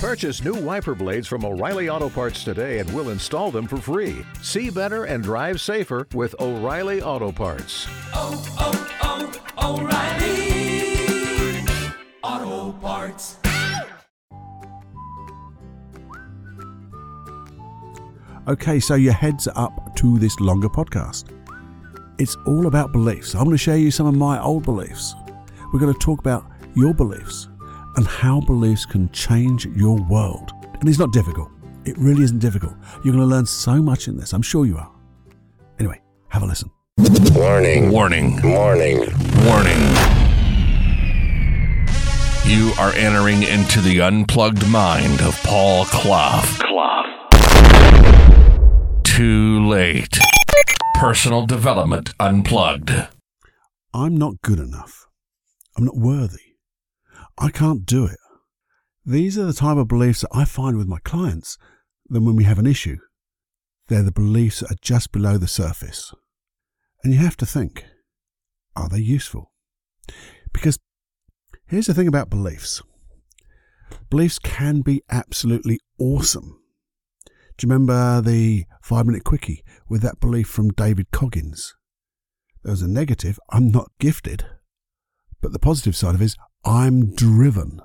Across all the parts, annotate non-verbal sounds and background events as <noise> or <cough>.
Purchase new wiper blades from O'Reilly Auto Parts today and we'll install them for free. See better and drive safer with O'Reilly Auto Parts. oh, oh, oh O'Reilly Auto Parts. Okay, so your heads up to this longer podcast. It's all about beliefs. I'm going to share you some of my old beliefs. We're going to talk about your beliefs and how beliefs can change your world. And it's not difficult. It really isn't difficult. You're going to learn so much in this. I'm sure you are. Anyway, have a listen. Warning. Warning. Warning. Warning. You are entering into the unplugged mind of Paul Clough. Clough. Too late. Personal Development Unplugged. I'm not good enough. I'm not worthy. I can't do it. These are the type of beliefs that I find with my clients that when we have an issue, they're the beliefs that are just below the surface. And you have to think, are they useful? Because here's the thing about beliefs beliefs can be absolutely awesome. Do you remember the five minute quickie with that belief from David Goggins? There was a negative, I'm not gifted. But the positive side of it is, I'm driven.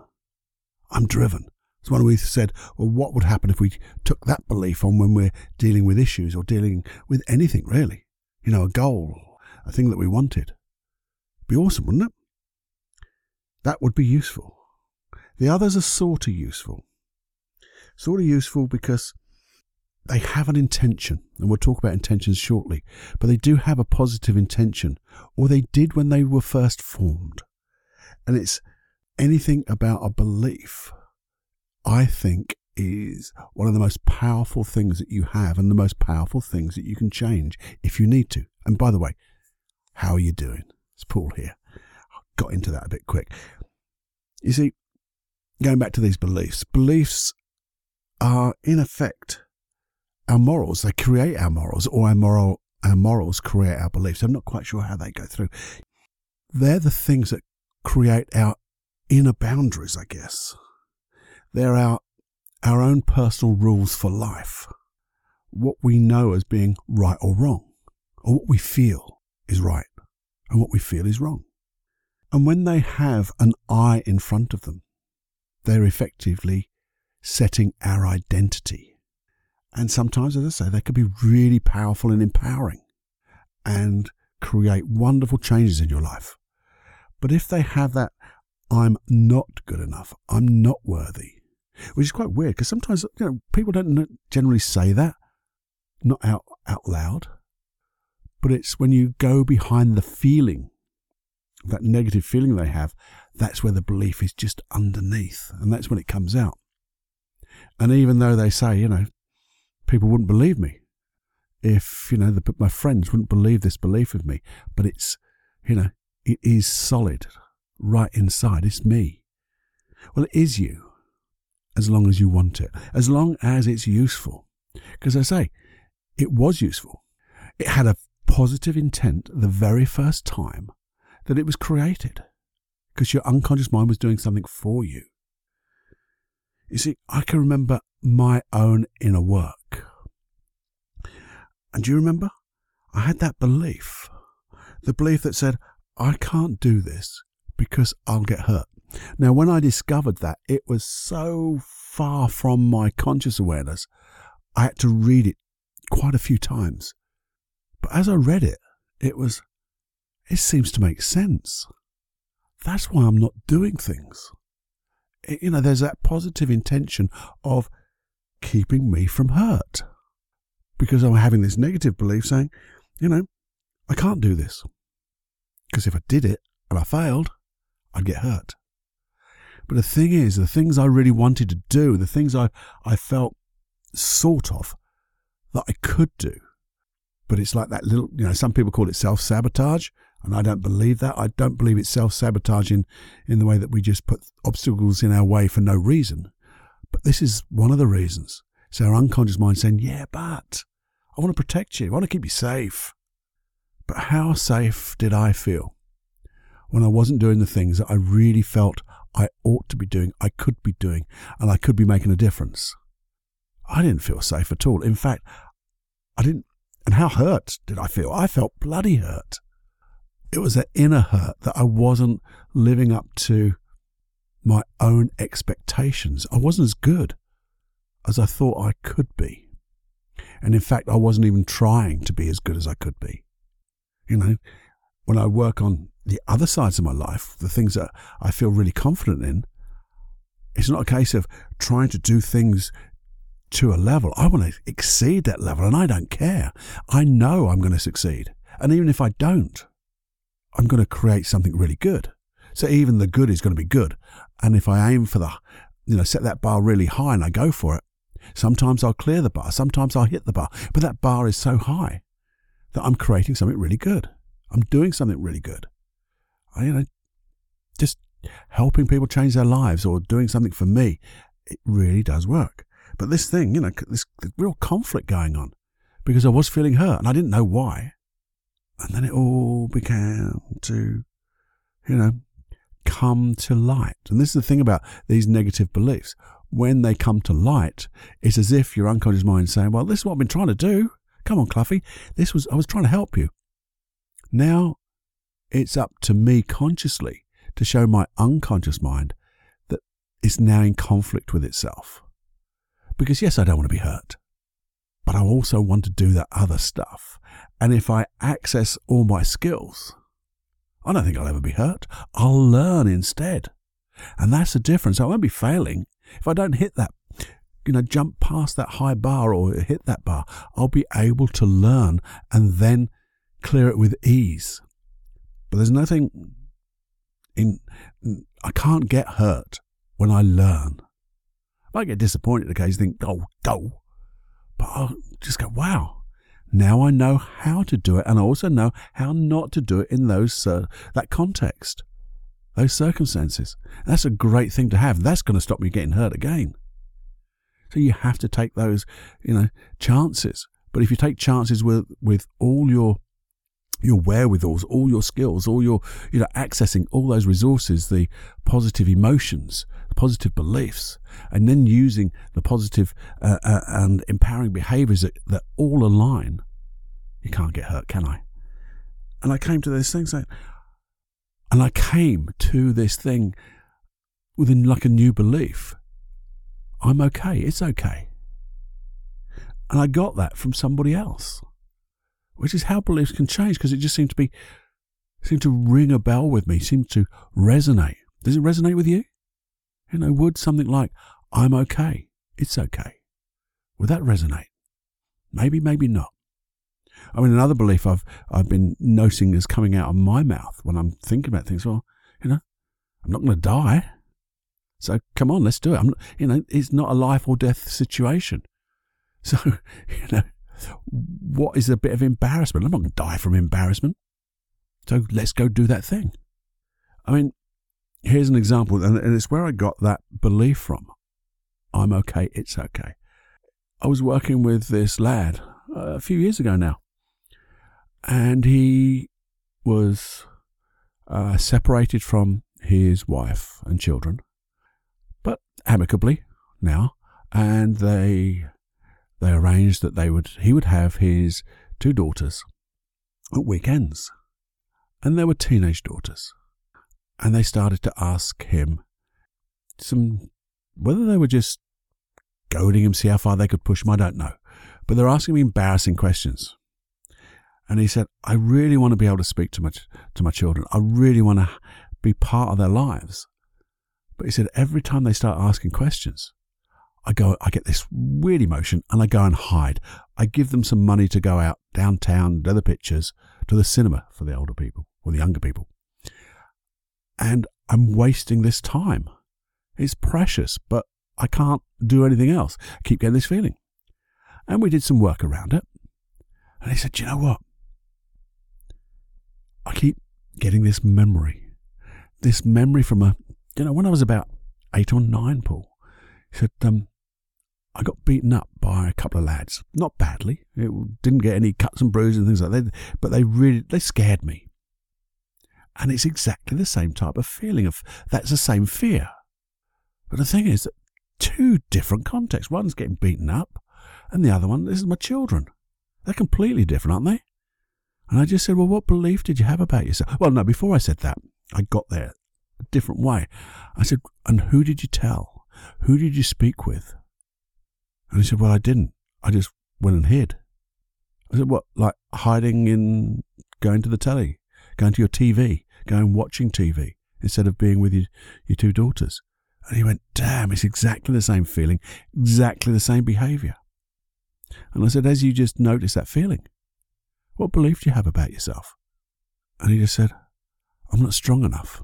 I'm driven. It's one we said, well, what would happen if we took that belief on when we're dealing with issues or dealing with anything really? You know, a goal, a thing that we wanted. Be awesome, wouldn't it? That would be useful. The others are sort of useful. Sort of useful because they have an intention, and we'll talk about intentions shortly, but they do have a positive intention, or they did when they were first formed. And it's anything about a belief, I think, is one of the most powerful things that you have and the most powerful things that you can change if you need to. And by the way, how are you doing? It's Paul here. I got into that a bit quick. You see, going back to these beliefs, beliefs are in effect our morals. They create our morals, or our moral our morals create our beliefs. I'm not quite sure how they go through. They're the things that create our inner boundaries, I guess. They're our our own personal rules for life. What we know as being right or wrong, or what we feel is right, and what we feel is wrong. And when they have an I in front of them, they're effectively setting our identity. And sometimes, as I say, they can be really powerful and empowering and create wonderful changes in your life. But if they have that, I'm not good enough, I'm not worthy, which is quite weird because sometimes you know people don't generally say that, not out out loud, but it's when you go behind the feeling, that negative feeling they have, that's where the belief is just underneath, and that's when it comes out. And even though they say, you know, people wouldn't believe me if you know the, my friends wouldn't believe this belief of me, but it's you know it is solid right inside. It's me. Well, it is you, as long as you want it, as long as it's useful. Because I say, it was useful. It had a positive intent the very first time that it was created, because your unconscious mind was doing something for you. You see, I can remember my own inner work. And do you remember? I had that belief, the belief that said, I can't do this because I'll get hurt. Now, when I discovered that, it was so far from my conscious awareness, I had to read it quite a few times. But as I read it, it was, it seems to make sense. That's why I'm not doing things. It, you know, there's that positive intention of keeping me from hurt. Because I'm having this negative belief saying, you know, I can't do this. Because if I did it and I failed, I'd get hurt. But the thing is, the things I really wanted to do, the things I, I felt sort of that I could do, but it's like that little, you know, some people call it self sabotage, and I don't believe that. I don't believe it's self sabotaging in the way that we just put obstacles in our way for no reason. But this is one of the reasons. It's our unconscious mind saying, yeah, but I want to protect you. I want to keep you safe. But how safe did I feel when I wasn't doing the things that I really felt I ought to be doing, I could be doing, and I could be making a difference. I didn't feel safe at all. In fact, I didn't. And how hurt did I feel? I felt bloody hurt. It was an inner hurt that I wasn't living up to my own expectations. I wasn't as good as I thought I could be. And in fact, I wasn't even trying to be as good as I could be. You know, when I work on the other sides of my life, the things that I feel really confident in, it's not a case of trying to do things to a level. I want to exceed that level and I don't care. I know I'm going to succeed. And even if I don't, I'm going to create something really good. So even the good is going to be good. And if I aim for the, you know, set that bar really high and I go for it, sometimes I'll clear the bar, sometimes I'll hit the bar. But that bar is so high that I'm creating something really good. I'm doing something really good. I, you know, just helping people change their lives or doing something for me, it really does work. But this thing, you know, this real conflict going on because I was feeling hurt and I didn't know why. And then it all began to, you know, come to light. And this is the thing about these negative beliefs. When they come to light, it's as if your unconscious mind saying, Well, this is what I've been trying to do. Come on, Cluffy. This was I was trying to help you. Now it's up to me consciously to show my unconscious mind that it's now in conflict with itself. Because yes, I don't want to be hurt, but I also want to do that other stuff. And if I access all my skills, I don't think I'll ever be hurt. I'll learn instead. And that's the difference. I won't be failing. If I don't hit that, you know, jump past that high bar or hit that bar, I'll be able to learn and then clear it with ease. But there's nothing in, I can't get hurt when I learn. I might get disappointed occasionally, think, oh, go. But I'll just go, wow, now I know how to do it, and I also know how not to do it in those uh, that context, those circumstances. That's a great thing to have. That's going to stop me getting hurt again. So you have to take those, you know, chances. But if you take chances with with all your your wherewithals, all your skills, all your, you know, accessing all those resources, the positive emotions, the positive beliefs, and then using the positive uh, uh, and empowering behaviors that, that all align, you can't get hurt, can I? And I came to this thing saying, and I came to this thing within like a new belief. I'm okay. It's okay. And I got that from somebody else which is how beliefs can change because it just seemed to be seemed to ring a bell with me, seemed to resonate. Does it resonate with you? You know, would something like "I'm okay, it's okay," would that resonate? Maybe, maybe not. I mean, another belief I've I've been noticing is coming out of my mouth when I'm thinking about things. Well, you know, I'm not going to die, so come on, let's do it. I'm, you know, it's not a life or death situation. <laughs> So, you know, what is a bit of embarrassment? I'm not going to die from embarrassment. So let's go do that thing. I mean, here's an example, and it's where I got that belief from. I'm okay, it's okay. I was working with this lad uh, a few years ago now, and he was uh, separated from his wife and children, amicably now, and they they arranged that they would he would have his two daughters at weekends. And they were teenage daughters. And they started to ask him some whether they were just goading him, see how far they could push him, I don't know. But they're asking me embarrassing questions. And he said, I really want to be able to speak to my, to my children. I really want to be part of their lives. But he said, every time they start asking questions, I go, I get this weird emotion and I go and hide. I give them some money to go out downtown, do the pictures, to the cinema for the older people or the younger people. And I'm wasting this time. It's precious, but I can't do anything else. I keep getting this feeling. And we did some work around it. And he said, Do you know what? I keep getting this memory. This memory from a, you know, when I was about eight or nine, Paul. He said, um, I got beaten up by a couple of lads. Not badly. It didn't get any cuts and bruises and things like that. But they really they scared me. And it's exactly the same type of feeling of that's the same fear. But the thing is that two different contexts. One's getting beaten up, and the other one, this is my children. They're completely different, aren't they? And I just said, Well, what belief did you have about yourself? Well, no, before I said that, I got there a different way. I said, And who did you tell? Who did you speak with? And he said, Well, I didn't. I just went and hid. I said, What, like hiding in going to the telly, going to your TV, going watching TV instead of being with your, your two daughters? And he went, Damn, it's exactly the same feeling, exactly the same behavior. And I said, As you just noticed that feeling, what belief do you have about yourself? And he just said, I'm not strong enough.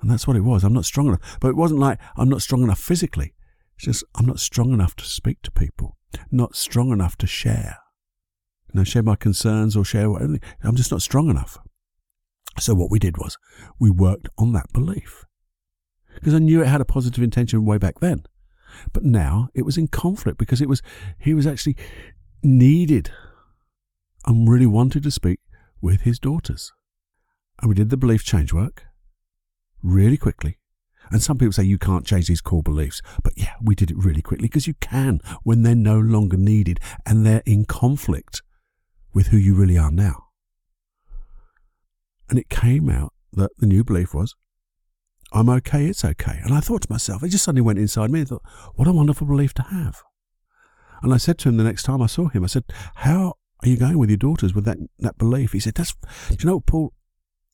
And that's what it was. I'm not strong enough. But it wasn't like I'm not strong enough physically. It's just I'm not strong enough to speak to people, not strong enough to share. You know, share my concerns or share whatever. I'm just not strong enough. So what we did was we worked on that belief. Because I knew it had a positive intention way back then. But now it was in conflict because it was he was actually needed and really wanted to speak with his daughters. And we did the belief change work really quickly. And some people say you can't change these core beliefs. But yeah, we did it really quickly because you can when they're no longer needed and they're in conflict with who you really are now. And it came out that the new belief was, I'm okay, it's okay. And I thought to myself, it just suddenly went inside me and thought, what a wonderful belief to have. And I said to him the next time I saw him, I said, How are you going with your daughters with that, that belief? He said, That's, do you know, Paul,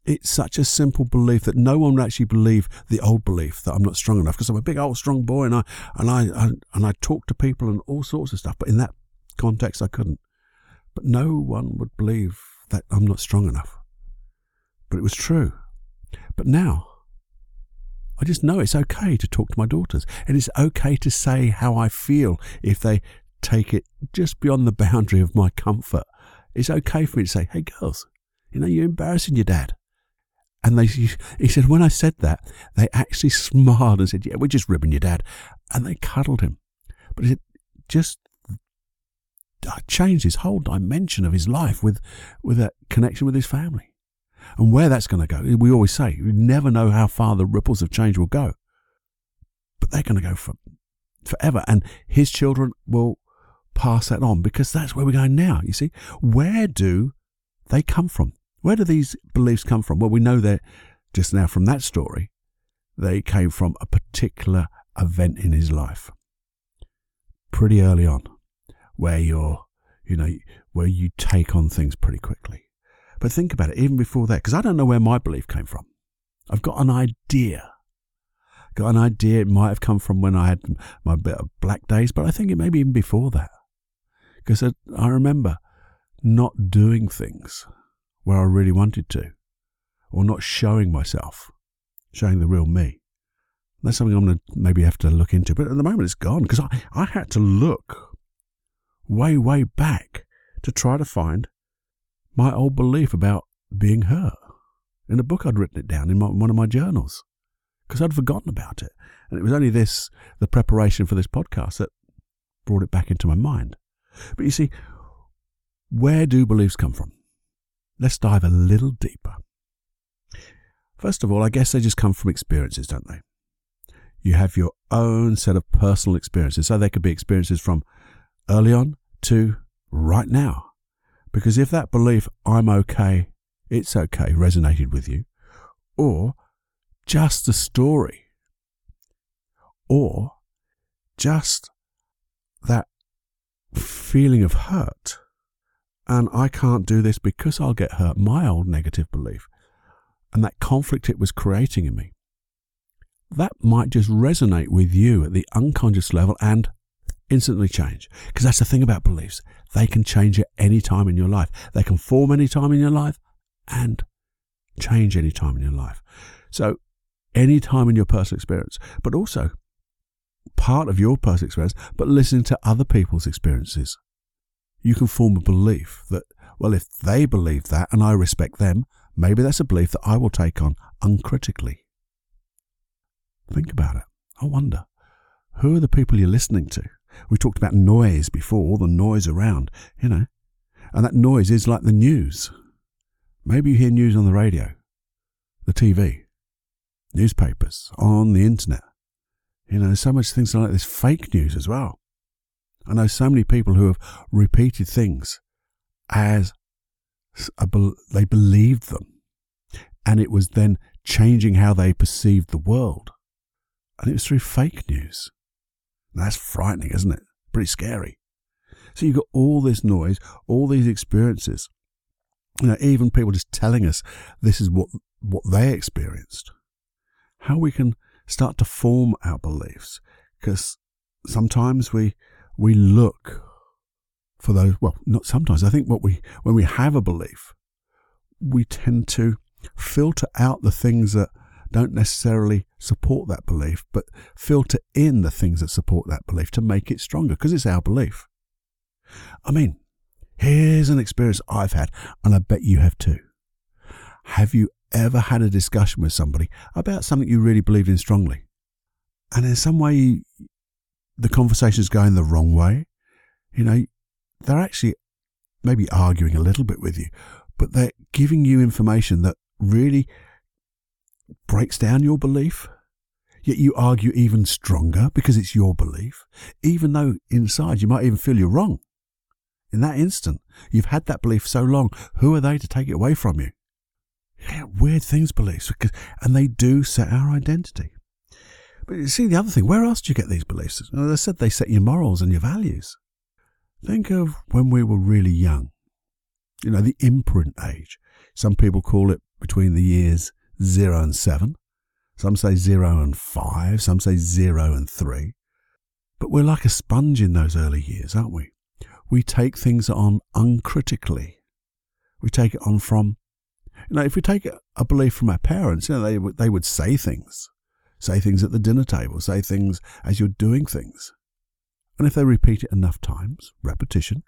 it's such a simple belief that no one would actually believe the old belief that I'm not strong enough because I'm a big old strong boy and I and I, I and I talk to people and all sorts of stuff. But in that context, I couldn't. But no one would believe that I'm not strong enough. But it was true. But now, I just know it's okay to talk to my daughters, and it's okay to say how I feel if they take it just beyond the boundary of my comfort. It's okay for me to say, "Hey, girls, you know you're embarrassing your dad." And they, he said, when I said that, they actually smiled and said, "Yeah, we're just ribbing your dad," and they cuddled him. But it just uh, changed his whole dimension of his life with with a connection with his family, and where that's going to go. We always say we never know how far the ripples of change will go, but they're going to go for forever, and his children will pass that on because that's where we're going now. You see, where do they come from? Where do these beliefs come from? Well, we know that just now from that story, they came from a particular event in his life pretty early on where you're, you know, where you take on things pretty quickly. But think about it, even before that, because I don't know where my belief came from. I've got an idea. Got an idea it might have come from when I had my bit of black days, but I think it may be even before that. Because I, I remember not doing things where I really wanted to, or not showing myself, showing the real me. That's something I'm going to maybe have to look into. But at the moment, it's gone because I, I had to look way, way back to try to find my old belief about being hurt. In a book, I'd written it down in, my, one of my journals because I'd forgotten about it. And it was only this, the preparation for this podcast, that brought it back into my mind. But you see, where do beliefs come from? Let's dive a little deeper. First of all, I guess they just come from experiences, don't they? You have your own set of personal experiences. So they could be experiences from early on to right now. Because if that belief, I'm okay, it's okay, resonated with you, or just a story, or just that feeling of hurt and I can't do this because I'll get hurt, my old negative belief, and that conflict it was creating in me, that might just resonate with you at the unconscious level and instantly change. Because that's the thing about beliefs. They can change at any time in your life. They can form any time in your life and change any time in your life. So, any time in your personal experience, but also part of your personal experience, but listening to other people's experiences you can form a belief that, well, if they believe that and I respect them, maybe that's a belief that I will take on uncritically. Think about it. I wonder, who are the people you're listening to? We talked about noise before, all the noise around, you know, and that noise is like the news. Maybe you hear news on the radio, the TV, newspapers, on the internet. You know, so much things like this fake news as well. I know so many people who have repeated things as a bel they believed them, and it was then changing how they perceived the world. And it was through fake news. And that's frightening, isn't it? Pretty scary. So you've got all this noise, all these experiences. You know, even people just telling us this is what what they experienced. How we can start to form our beliefs, because sometimes we we look for those. Well, not sometimes. I think what we when we have a belief, we tend to filter out the things that don't necessarily support that belief, but filter in the things that support that belief to make it stronger because it's our belief. I mean, here's an experience I've had, and I bet you have too. Have you ever had a discussion with somebody about something you really believed in strongly? And in some way, the conversation is going the wrong way. You know, they're actually maybe arguing a little bit with you, but they're giving you information that really breaks down your belief. Yet you argue even stronger because it's your belief, even though inside you might even feel you're wrong. In that instant, you've had that belief so long, who are they to take it away from you? Yeah, weird things, beliefs, because, and they do set our identity. But you see, the other thing, where else do you get these beliefs? I said, they set your morals and your values. Think of when we were really young. You know, the imprint age. Some people call it between the years zero and seven. Some say zero and five. Some say zero and three. But we're like a sponge in those early years, aren't we? We take things on uncritically. We take it on from, you know, if we take a belief from our parents, you know, they, they would say things, say things at the dinner table, say things as you're doing things. And if they repeat it enough times, repetition,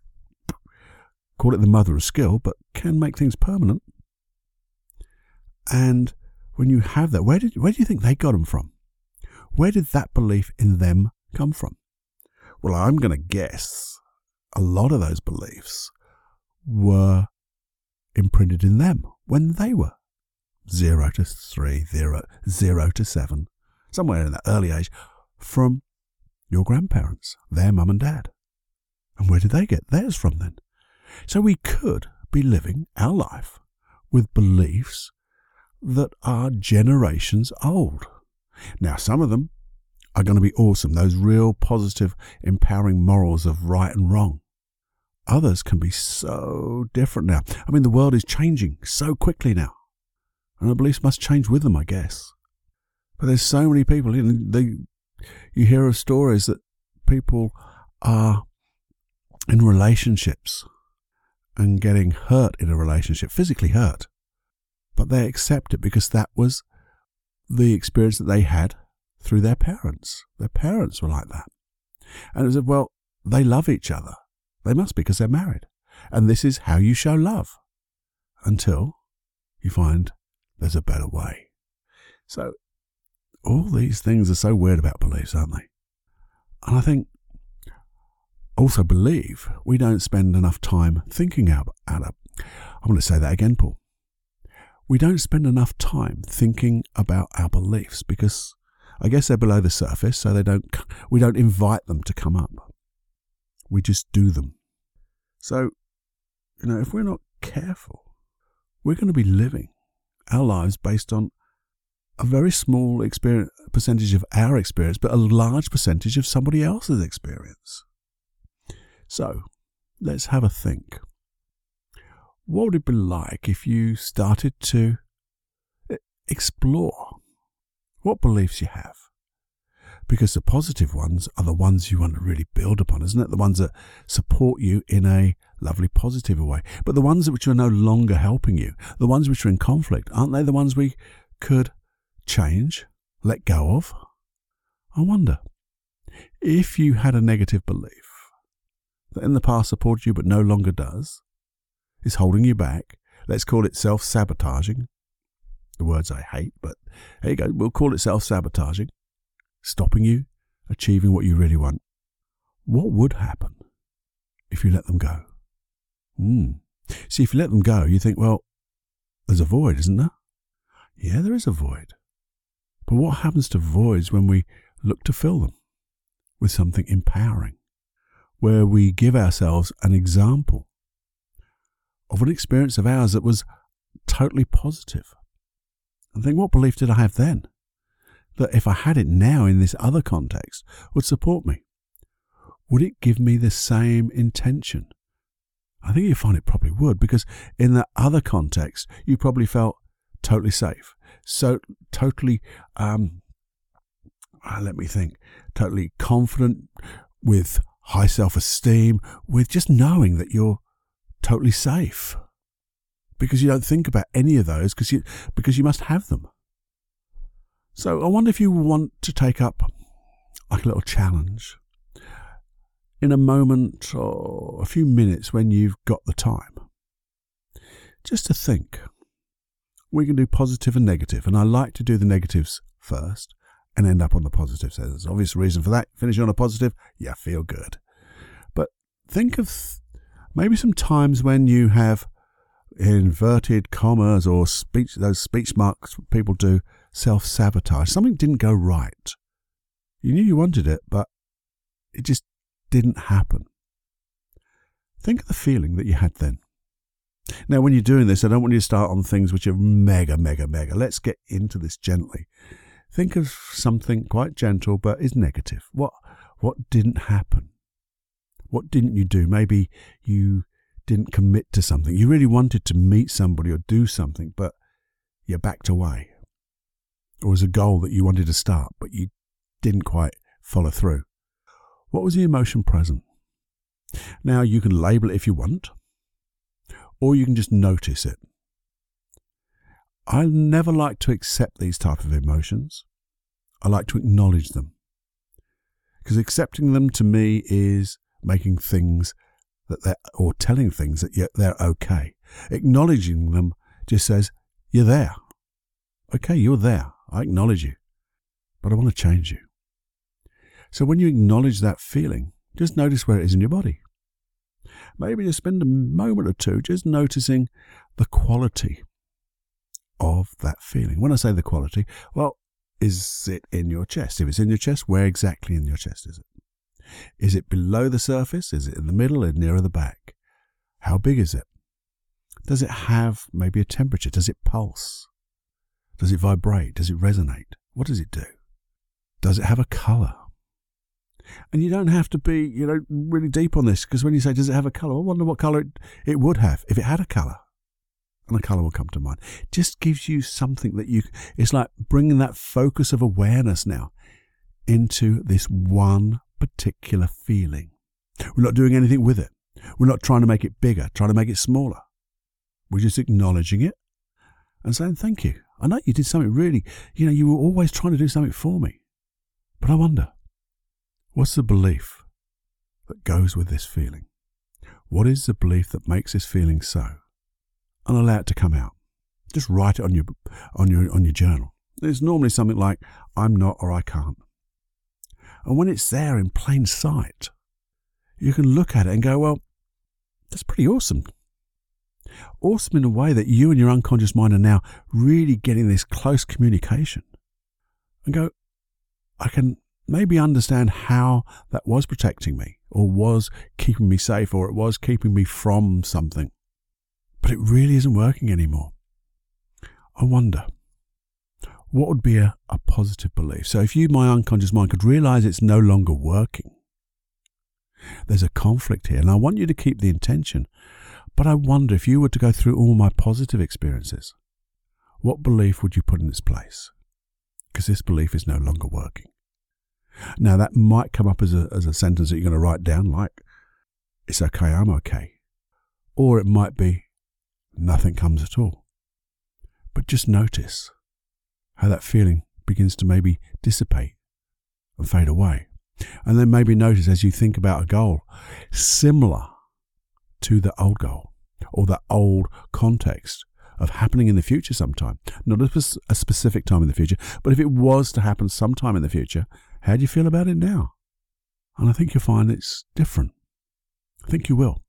call it the mother of skill, but can make things permanent. And when you have that, where did where do you think they got them from? Where did that belief in them come from? Well, I'm going to guess a lot of those beliefs were imprinted in them when they were zero to three, zero, zero to seven, somewhere in that early age, from your grandparents, their mum and dad. And where did they get theirs from then? So we could be living our life with beliefs that are generations old. Now, some of them are going to be awesome, those real positive, empowering morals of right and wrong. Others can be so different now. I mean, the world is changing so quickly now. And the beliefs must change with them, I guess. But there's so many people, you they, you hear of stories that people are in relationships and getting hurt in a relationship, physically hurt but they accept it because that was the experience that they had through their parents. Their parents were like that. And it was, well, they love each other. They must because they're married. And this is how you show love until you find there's a better way. So, all these things are so weird about beliefs, aren't they? And I think also believe we don't spend enough time thinking about it. I'm going to say that again, Paul we don't spend enough time thinking about our beliefs because I guess they're below the surface, so they don't, we don't invite them to come up. We just do them. So, you know, if we're not careful, we're going to be living our lives based on a very small percentage of our experience, but a large percentage of somebody else's experience. So, let's have a think what would it be like if you started to explore what beliefs you have? Because the positive ones are the ones you want to really build upon, isn't it? The ones that support you in a lovely positive way. But the ones which are no longer helping you, the ones which are in conflict, aren't they the ones we could change, let go of? I wonder if you had a negative belief that in the past supported you but no longer does, is holding you back. Let's call it self sabotaging. The words I hate, but there you go. We'll call it self sabotaging, stopping you achieving what you really want. What would happen if you let them go? Hmm. See, if you let them go, you think, well, there's a void, isn't there? Yeah, there is a void. But what happens to voids when we look to fill them with something empowering, where we give ourselves an example of an experience of ours that was totally positive? And think, what belief did I have then? That if I had it now in this other context, would support me? Would it give me the same intention? I think you find it probably would, because in that other context, you probably felt totally safe, so totally, um, uh, let me think, totally confident, with high self esteem, with just knowing that you're totally safe, because you don't think about any of those because you because you must have them. So I wonder if you want to take up like a little challenge in a moment or a few minutes when you've got the time. Just to think. We can do positive and negative, and I like to do the negatives first and end up on the positive. So there's obvious reason for that. Finishing on a positive, yeah, feel good. But think of maybe some times when you have inverted commas or speech those speech marks people do self sabotage. Something didn't go right. You knew you wanted it, but it just didn't happen. Think of the feeling that you had then. Now, when you're doing this, I don't want you to start on things which are mega, mega, mega. Let's get into this gently. Think of something quite gentle but is negative. What what didn't happen? What didn't you do? Maybe you didn't commit to something. You really wanted to meet somebody or do something, but you backed away. Or was a goal that you wanted to start, but you didn't quite follow through. What was the emotion present? Now, you can label it if you want, or you can just notice it. I never like to accept these type of emotions. I like to acknowledge them. Because accepting them to me is making things that they're, or telling things that they're okay. Acknowledging them just says, you're there. Okay, you're there. I acknowledge you. But I want to change you. So when you acknowledge that feeling, just notice where it is in your body. Maybe just spend a moment or two just noticing the quality of that feeling. When I say the quality, well, is it in your chest? If it's in your chest, where exactly in your chest is it? Is it below the surface? Is it in the middle or nearer the back? How big is it? Does it have maybe a temperature? Does it pulse? Does it vibrate? Does it resonate? What does it do? Does it have a color? And you don't have to be, you know, really deep on this because when you say, does it have a color? I wonder what color it, it would have if it had a color. And a color will come to mind. Just gives you something that you, it's like bringing that focus of awareness now into this one particular feeling. We're not doing anything with it. We're not trying to make it bigger, trying to make it smaller. We're just acknowledging it and saying, thank you. I know you did something really, you know, you were always trying to do something for me. But I wonder, what's the belief that goes with this feeling? What is the belief that makes this feeling so? And allow it to come out. Just write it on your, on your, on your journal. It's normally something like, I'm not or I can't. And when it's there in plain sight, you can look at it and go, well, that's pretty awesome. Awesome in a way that you and your unconscious mind are now really getting this close communication. And go, I can maybe understand how that was protecting me, or was keeping me safe, or it was keeping me from something. But it really isn't working anymore. I wonder what would be a, a positive belief? So if you, my unconscious mind, could realize it's no longer working, there's a conflict here. And I want you to keep the intention. But I wonder if you were to go through all my positive experiences, what belief would you put in its place? Because this belief is no longer working. Now, that might come up as a, as a sentence that you're going to write down, like, it's okay, I'm okay. Or it might be, nothing comes at all. But just notice how that feeling begins to maybe dissipate and fade away. And then maybe notice as you think about a goal similar to the old goal or the old context of happening in the future sometime. Not a, a specific time in the future, but if it was to happen sometime in the future, how do you feel about it now? And I think you'll find it's different. I think you will.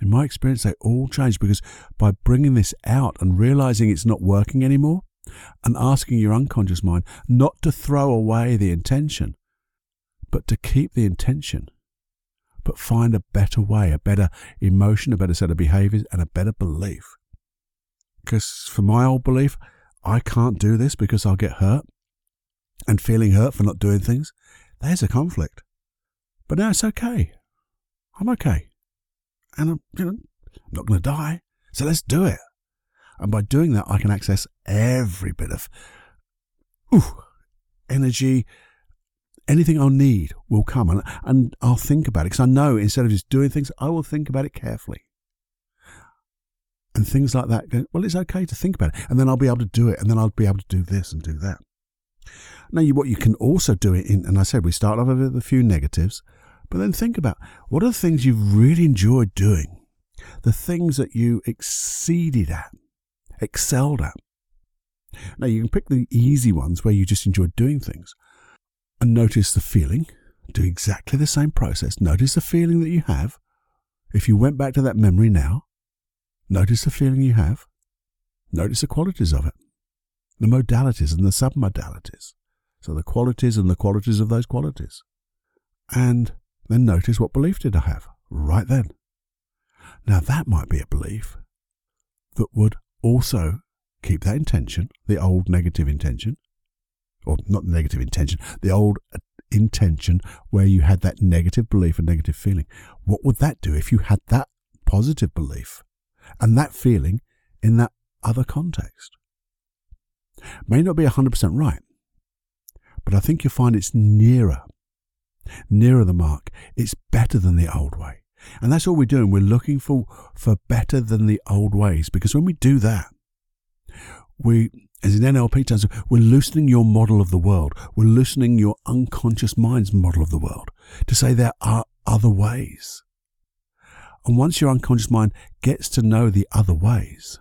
In my experience, they all change because by bringing this out and realizing it's not working anymore, and asking your unconscious mind not to throw away the intention, but to keep the intention, but find a better way, a better emotion, a better set of behaviors, and a better belief. Because for my old belief, I can't do this because I'll get hurt and feeling hurt for not doing things, there's a conflict. But now it's okay. I'm okay. And I'm, you know, I'm not going to die. So let's do it. And by doing that, I can access every bit of ooh, energy, anything I'll need will come. And, and I'll think about it because I know instead of just doing things, I will think about it carefully. And things like that, go, well, it's okay to think about it. And then I'll be able to do it. And then I'll be able to do this and do that. Now, you, what you can also do it in, and I said we start off with a few negatives, but then think about what are the things you've really enjoyed doing, the things that you exceeded at, excelled at. Now, you can pick the easy ones where you just enjoyed doing things and notice the feeling. Do exactly the same process. Notice the feeling that you have. If you went back to that memory now, notice the feeling you have. Notice the qualities of it, the modalities and the submodalities. So the qualities and the qualities of those qualities. And then notice what belief did I have right then. Now that might be a belief that would also keep that intention, the old negative intention, or not negative intention, the old uh, intention where you had that negative belief and negative feeling. What would that do if you had that positive belief and that feeling in that other context? May not be 100% right, but I think you'll find it's nearer, nearer the mark. It's better than the old way. And that's all we're doing. We're looking for, for better than the old ways because when we do that, we, as in NLP terms, we're loosening your model of the world. We're loosening your unconscious mind's model of the world to say there are other ways. And once your unconscious mind gets to know the other ways,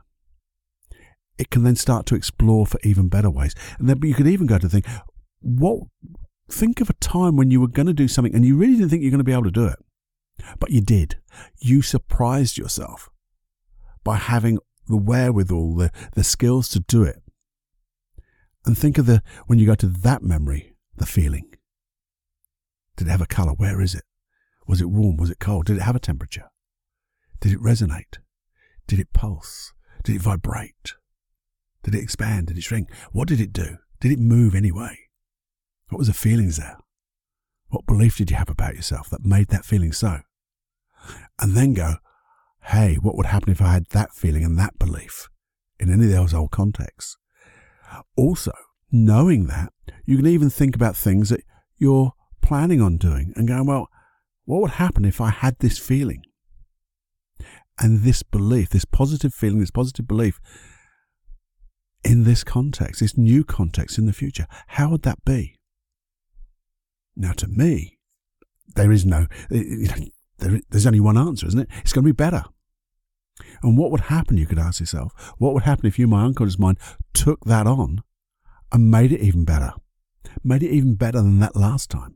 it can then start to explore for even better ways. And then, you could even go to think, what think of a time when you were going to do something and you really didn't think you're going to be able to do it but you did. You surprised yourself by having the wherewithal the, the skills to do it. And think of the when you go to that memory the feeling. Did it have a color? Where is it? Was it warm? Was it cold? Did it have a temperature? Did it resonate? Did it pulse? Did it vibrate? Did it expand? Did it shrink? What did it do? Did it move anyway what was the feelings there? What belief did you have about yourself that made that feeling so? And then go, hey, what would happen if I had that feeling and that belief in any of those old contexts? Also, knowing that, you can even think about things that you're planning on doing and going, well, what would happen if I had this feeling and this belief, this positive feeling, this positive belief in this context, this new context in the future? How would that be? Now, to me, there is no, there, there's only one answer, isn't it? It's going to be better. And what would happen, you could ask yourself, what would happen if you, my unconscious mind, took that on and made it even better? Made it even better than that last time?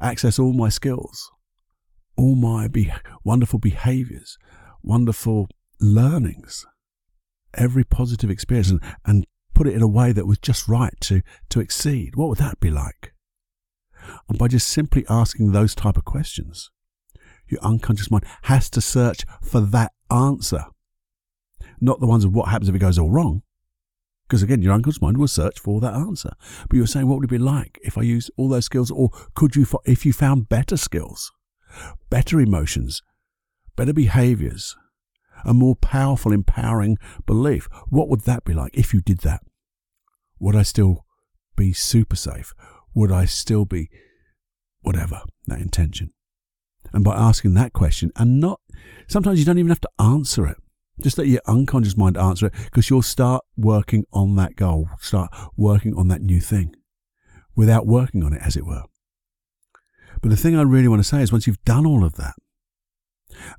Access all my skills, all my be- wonderful behaviors, wonderful learnings, every positive experience, and, and put it in a way that was just right to, to exceed. What would that be like? And by just simply asking those type of questions, your unconscious mind has to search for that answer, not the ones of what happens if it goes all wrong. Because again, your unconscious mind will search for that answer. But you're saying, what would it be like if I use all those skills? Or could you, if you found better skills, better emotions, better behaviors, a more powerful, empowering belief, what would that be like if you did that? Would I still be super safe? Would I still be whatever that intention? And by asking that question, and not sometimes you don't even have to answer it. Just let your unconscious mind answer it because you'll start working on that goal, start working on that new thing without working on it, as it were. But the thing I really want to say is once you've done all of that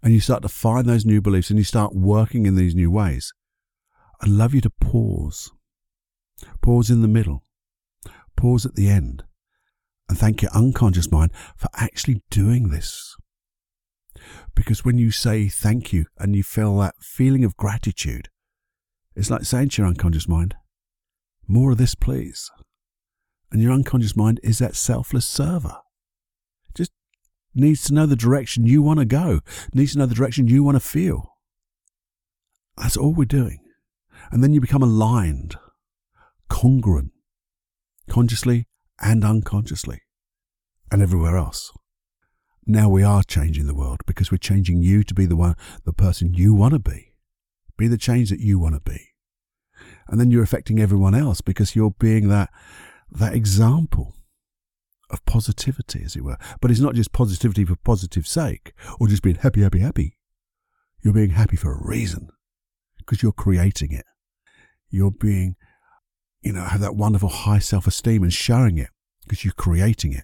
and you start to find those new beliefs and you start working in these new ways, I'd love you to pause. Pause in the middle. Pause at the end and thank your unconscious mind for actually doing this. Because when you say thank you and you feel that feeling of gratitude, it's like saying to your unconscious mind, More of this, please. And your unconscious mind is that selfless server. Just needs to know the direction you want to go, needs to know the direction you want to feel. That's all we're doing. And then you become aligned, congruent, consciously and unconsciously, and everywhere else. Now we are changing the world because we're changing you to be the one, the person you want to be. Be the change that you want to be. And then you're affecting everyone else because you're being that, that example of positivity, as it were. But it's not just positivity for positive sake or just being happy, happy, happy. You're being happy for a reason because you're creating it. You're being, you know, have that wonderful high self esteem and showing it because you're creating it.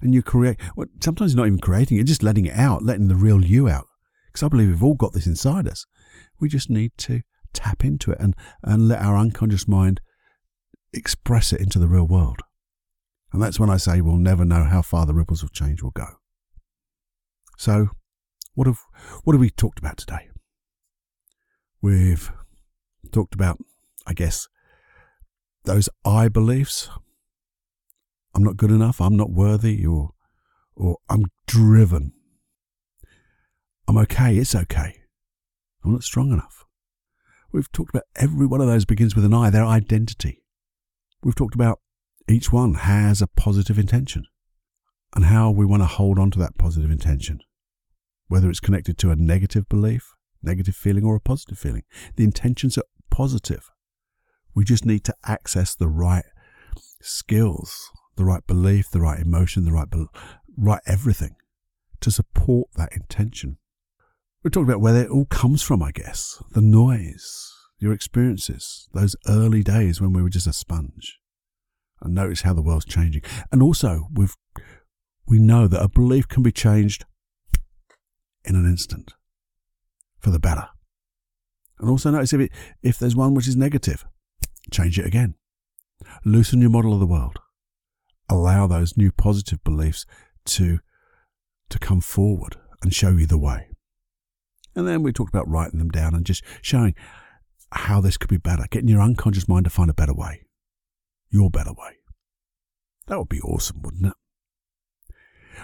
And you create, well, sometimes you're not even creating it, just letting it out, letting the real you out. Because I believe we've all got this inside us. We just need to tap into it and, and let our unconscious mind express it into the real world. And that's when I say we'll never know how far the ripples of change will go. So, what have, what have we talked about today? We've talked about, I guess, those I beliefs. I'm not good enough, I'm not worthy, or, or I'm driven. I'm okay, it's okay. I'm not strong enough. We've talked about every one of those begins with an I, their identity. We've talked about each one has a positive intention and how we want to hold on to that positive intention, whether it's connected to a negative belief, negative feeling, or a positive feeling. The intentions are positive. We just need to access the right skills, the right belief, the right emotion, the right, right everything to support that intention. We're talking about where it all comes from, I guess. The noise, your experiences, those early days when we were just a sponge. And notice how the world's changing. And also, we've, we know that a belief can be changed in an instant for the better. And also notice if, it, if there's one which is negative, change it again. Loosen your model of the world. Allow those new positive beliefs to, to come forward and show you the way. And then we talked about writing them down and just showing how this could be better, getting your unconscious mind to find a better way, your better way. That would be awesome, wouldn't it?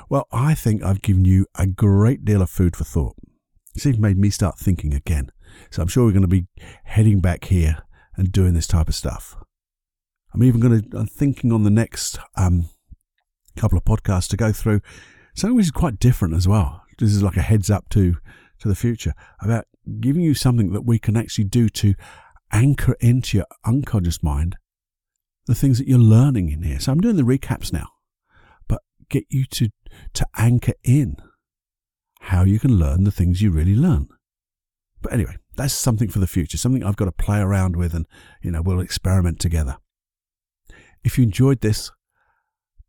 Well, I think I've given you a great deal of food for thought. It's even made me start thinking again. So I'm sure we're going to be heading back here and doing this type of stuff. I'm even going to, I'm thinking on the next um, couple of podcasts to go through something which is quite different as well. This is like a heads up to to the future about giving you something that we can actually do to anchor into your unconscious mind the things that you're learning in here. So I'm doing the recaps now, but get you to, to anchor in how you can learn the things you really learn. But anyway, that's something for the future, something I've got to play around with and, you know, we'll experiment together. If you enjoyed this,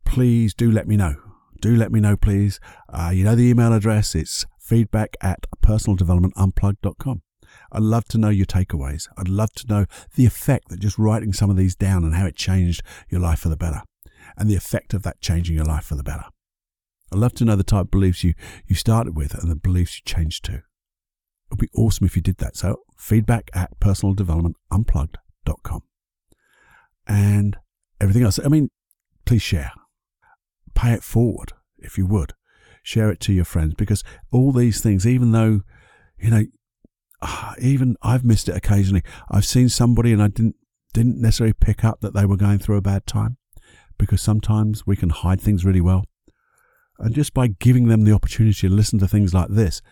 please do let me know. Do let me know, please. Uh, you know the email address. It's feedback at personaldevelopmentunplugged.com. I'd love to know your takeaways. I'd love to know the effect that just writing some of these down and how it changed your life for the better and the effect of that changing your life for the better. I'd love to know the type of beliefs you, you started with and the beliefs you changed to. It would be awesome if you did that. So feedback at personaldevelopmentunplugged.com. And everything else. I mean, please share. Pay it forward if you would share it to your friends because all these things, even though, you know, ah, even I've missed it occasionally. I've seen somebody and I didn't didn't necessarily pick up that they were going through a bad time because sometimes we can hide things really well. And just by giving them the opportunity to listen to things like this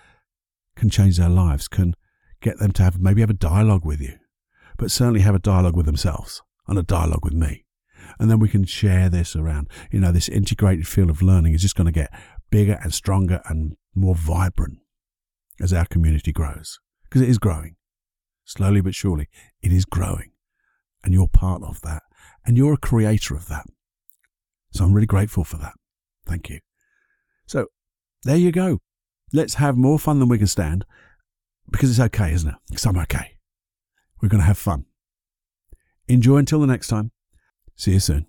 can change their lives, can get them to have maybe have a dialogue with you, but certainly have a dialogue with themselves and a dialogue with me. And then we can share this around. You know, this integrated field of learning is just going to get bigger and stronger and more vibrant as our community grows. Because it is growing. Slowly but surely, it is growing. And you're part of that. And you're a creator of that. So I'm really grateful for that. Thank you. So there you go. Let's have more fun than we can stand because it's okay, isn't it? Because I'm okay. We're going to have fun. Enjoy until the next time. See you soon.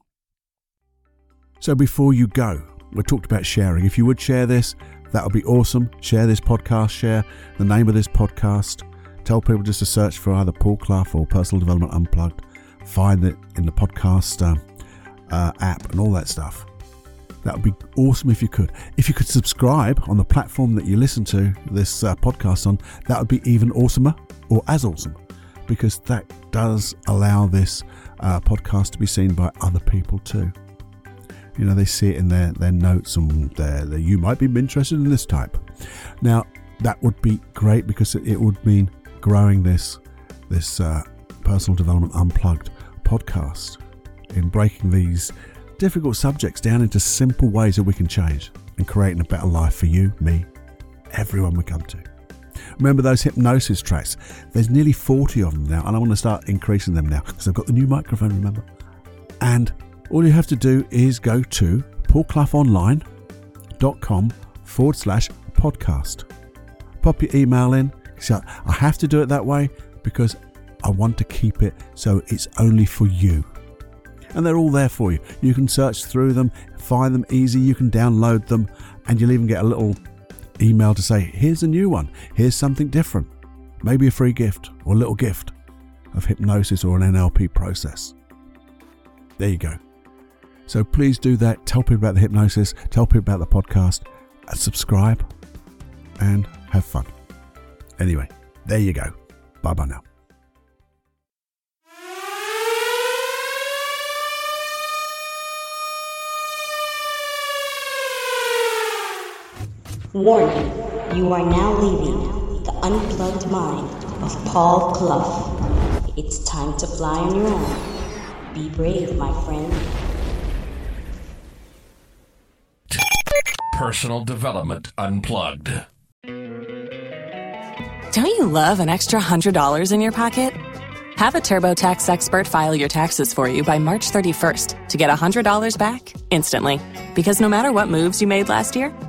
So before you go, we talked about sharing. If you would share this, that would be awesome. Share this podcast, share the name of this podcast. Tell people just to search for either Paul Clough or Personal Development Unplugged. find it in the podcast uh, uh, app and all that stuff. That would be awesome if you could. If you could subscribe on the platform that you listen to this uh, podcast on, that would be even awesomer or as awesome because that does allow this uh, podcast to be seen by other people too. You know, they see it in their, their notes and their, their, you might be interested in this type. Now, that would be great because it would mean growing this this uh, personal development unplugged podcast in breaking these difficult subjects down into simple ways that we can change and creating a better life for you, me, everyone we come to. Remember those hypnosis tracks? There's nearly 40 of them now, and I want to start increasing them now because I've got the new microphone, remember? And all you have to do is go to paulcloughonline.com forward slash podcast. Pop your email in. I have to do it that way because I want to keep it so it's only for you. And they're all there for you. You can search through them, find them easy, you can download them, and you'll even get a little email to say, here's a new one, here's something different. Maybe a free gift or a little gift of hypnosis or an NLP process. There you go. So please do that. Tell people about the hypnosis, tell people about the podcast, and subscribe and have fun. Anyway, there you go. Bye bye now. Warning, you are now leaving the unplugged mind of Paul Clough. It's time to fly on your own. Be brave, my friend. Personal Development Unplugged. Don't you love an extra $100 in your pocket? Have a TurboTax expert file your taxes for you by March 31st to get $100 back instantly. Because no matter what moves you made last year,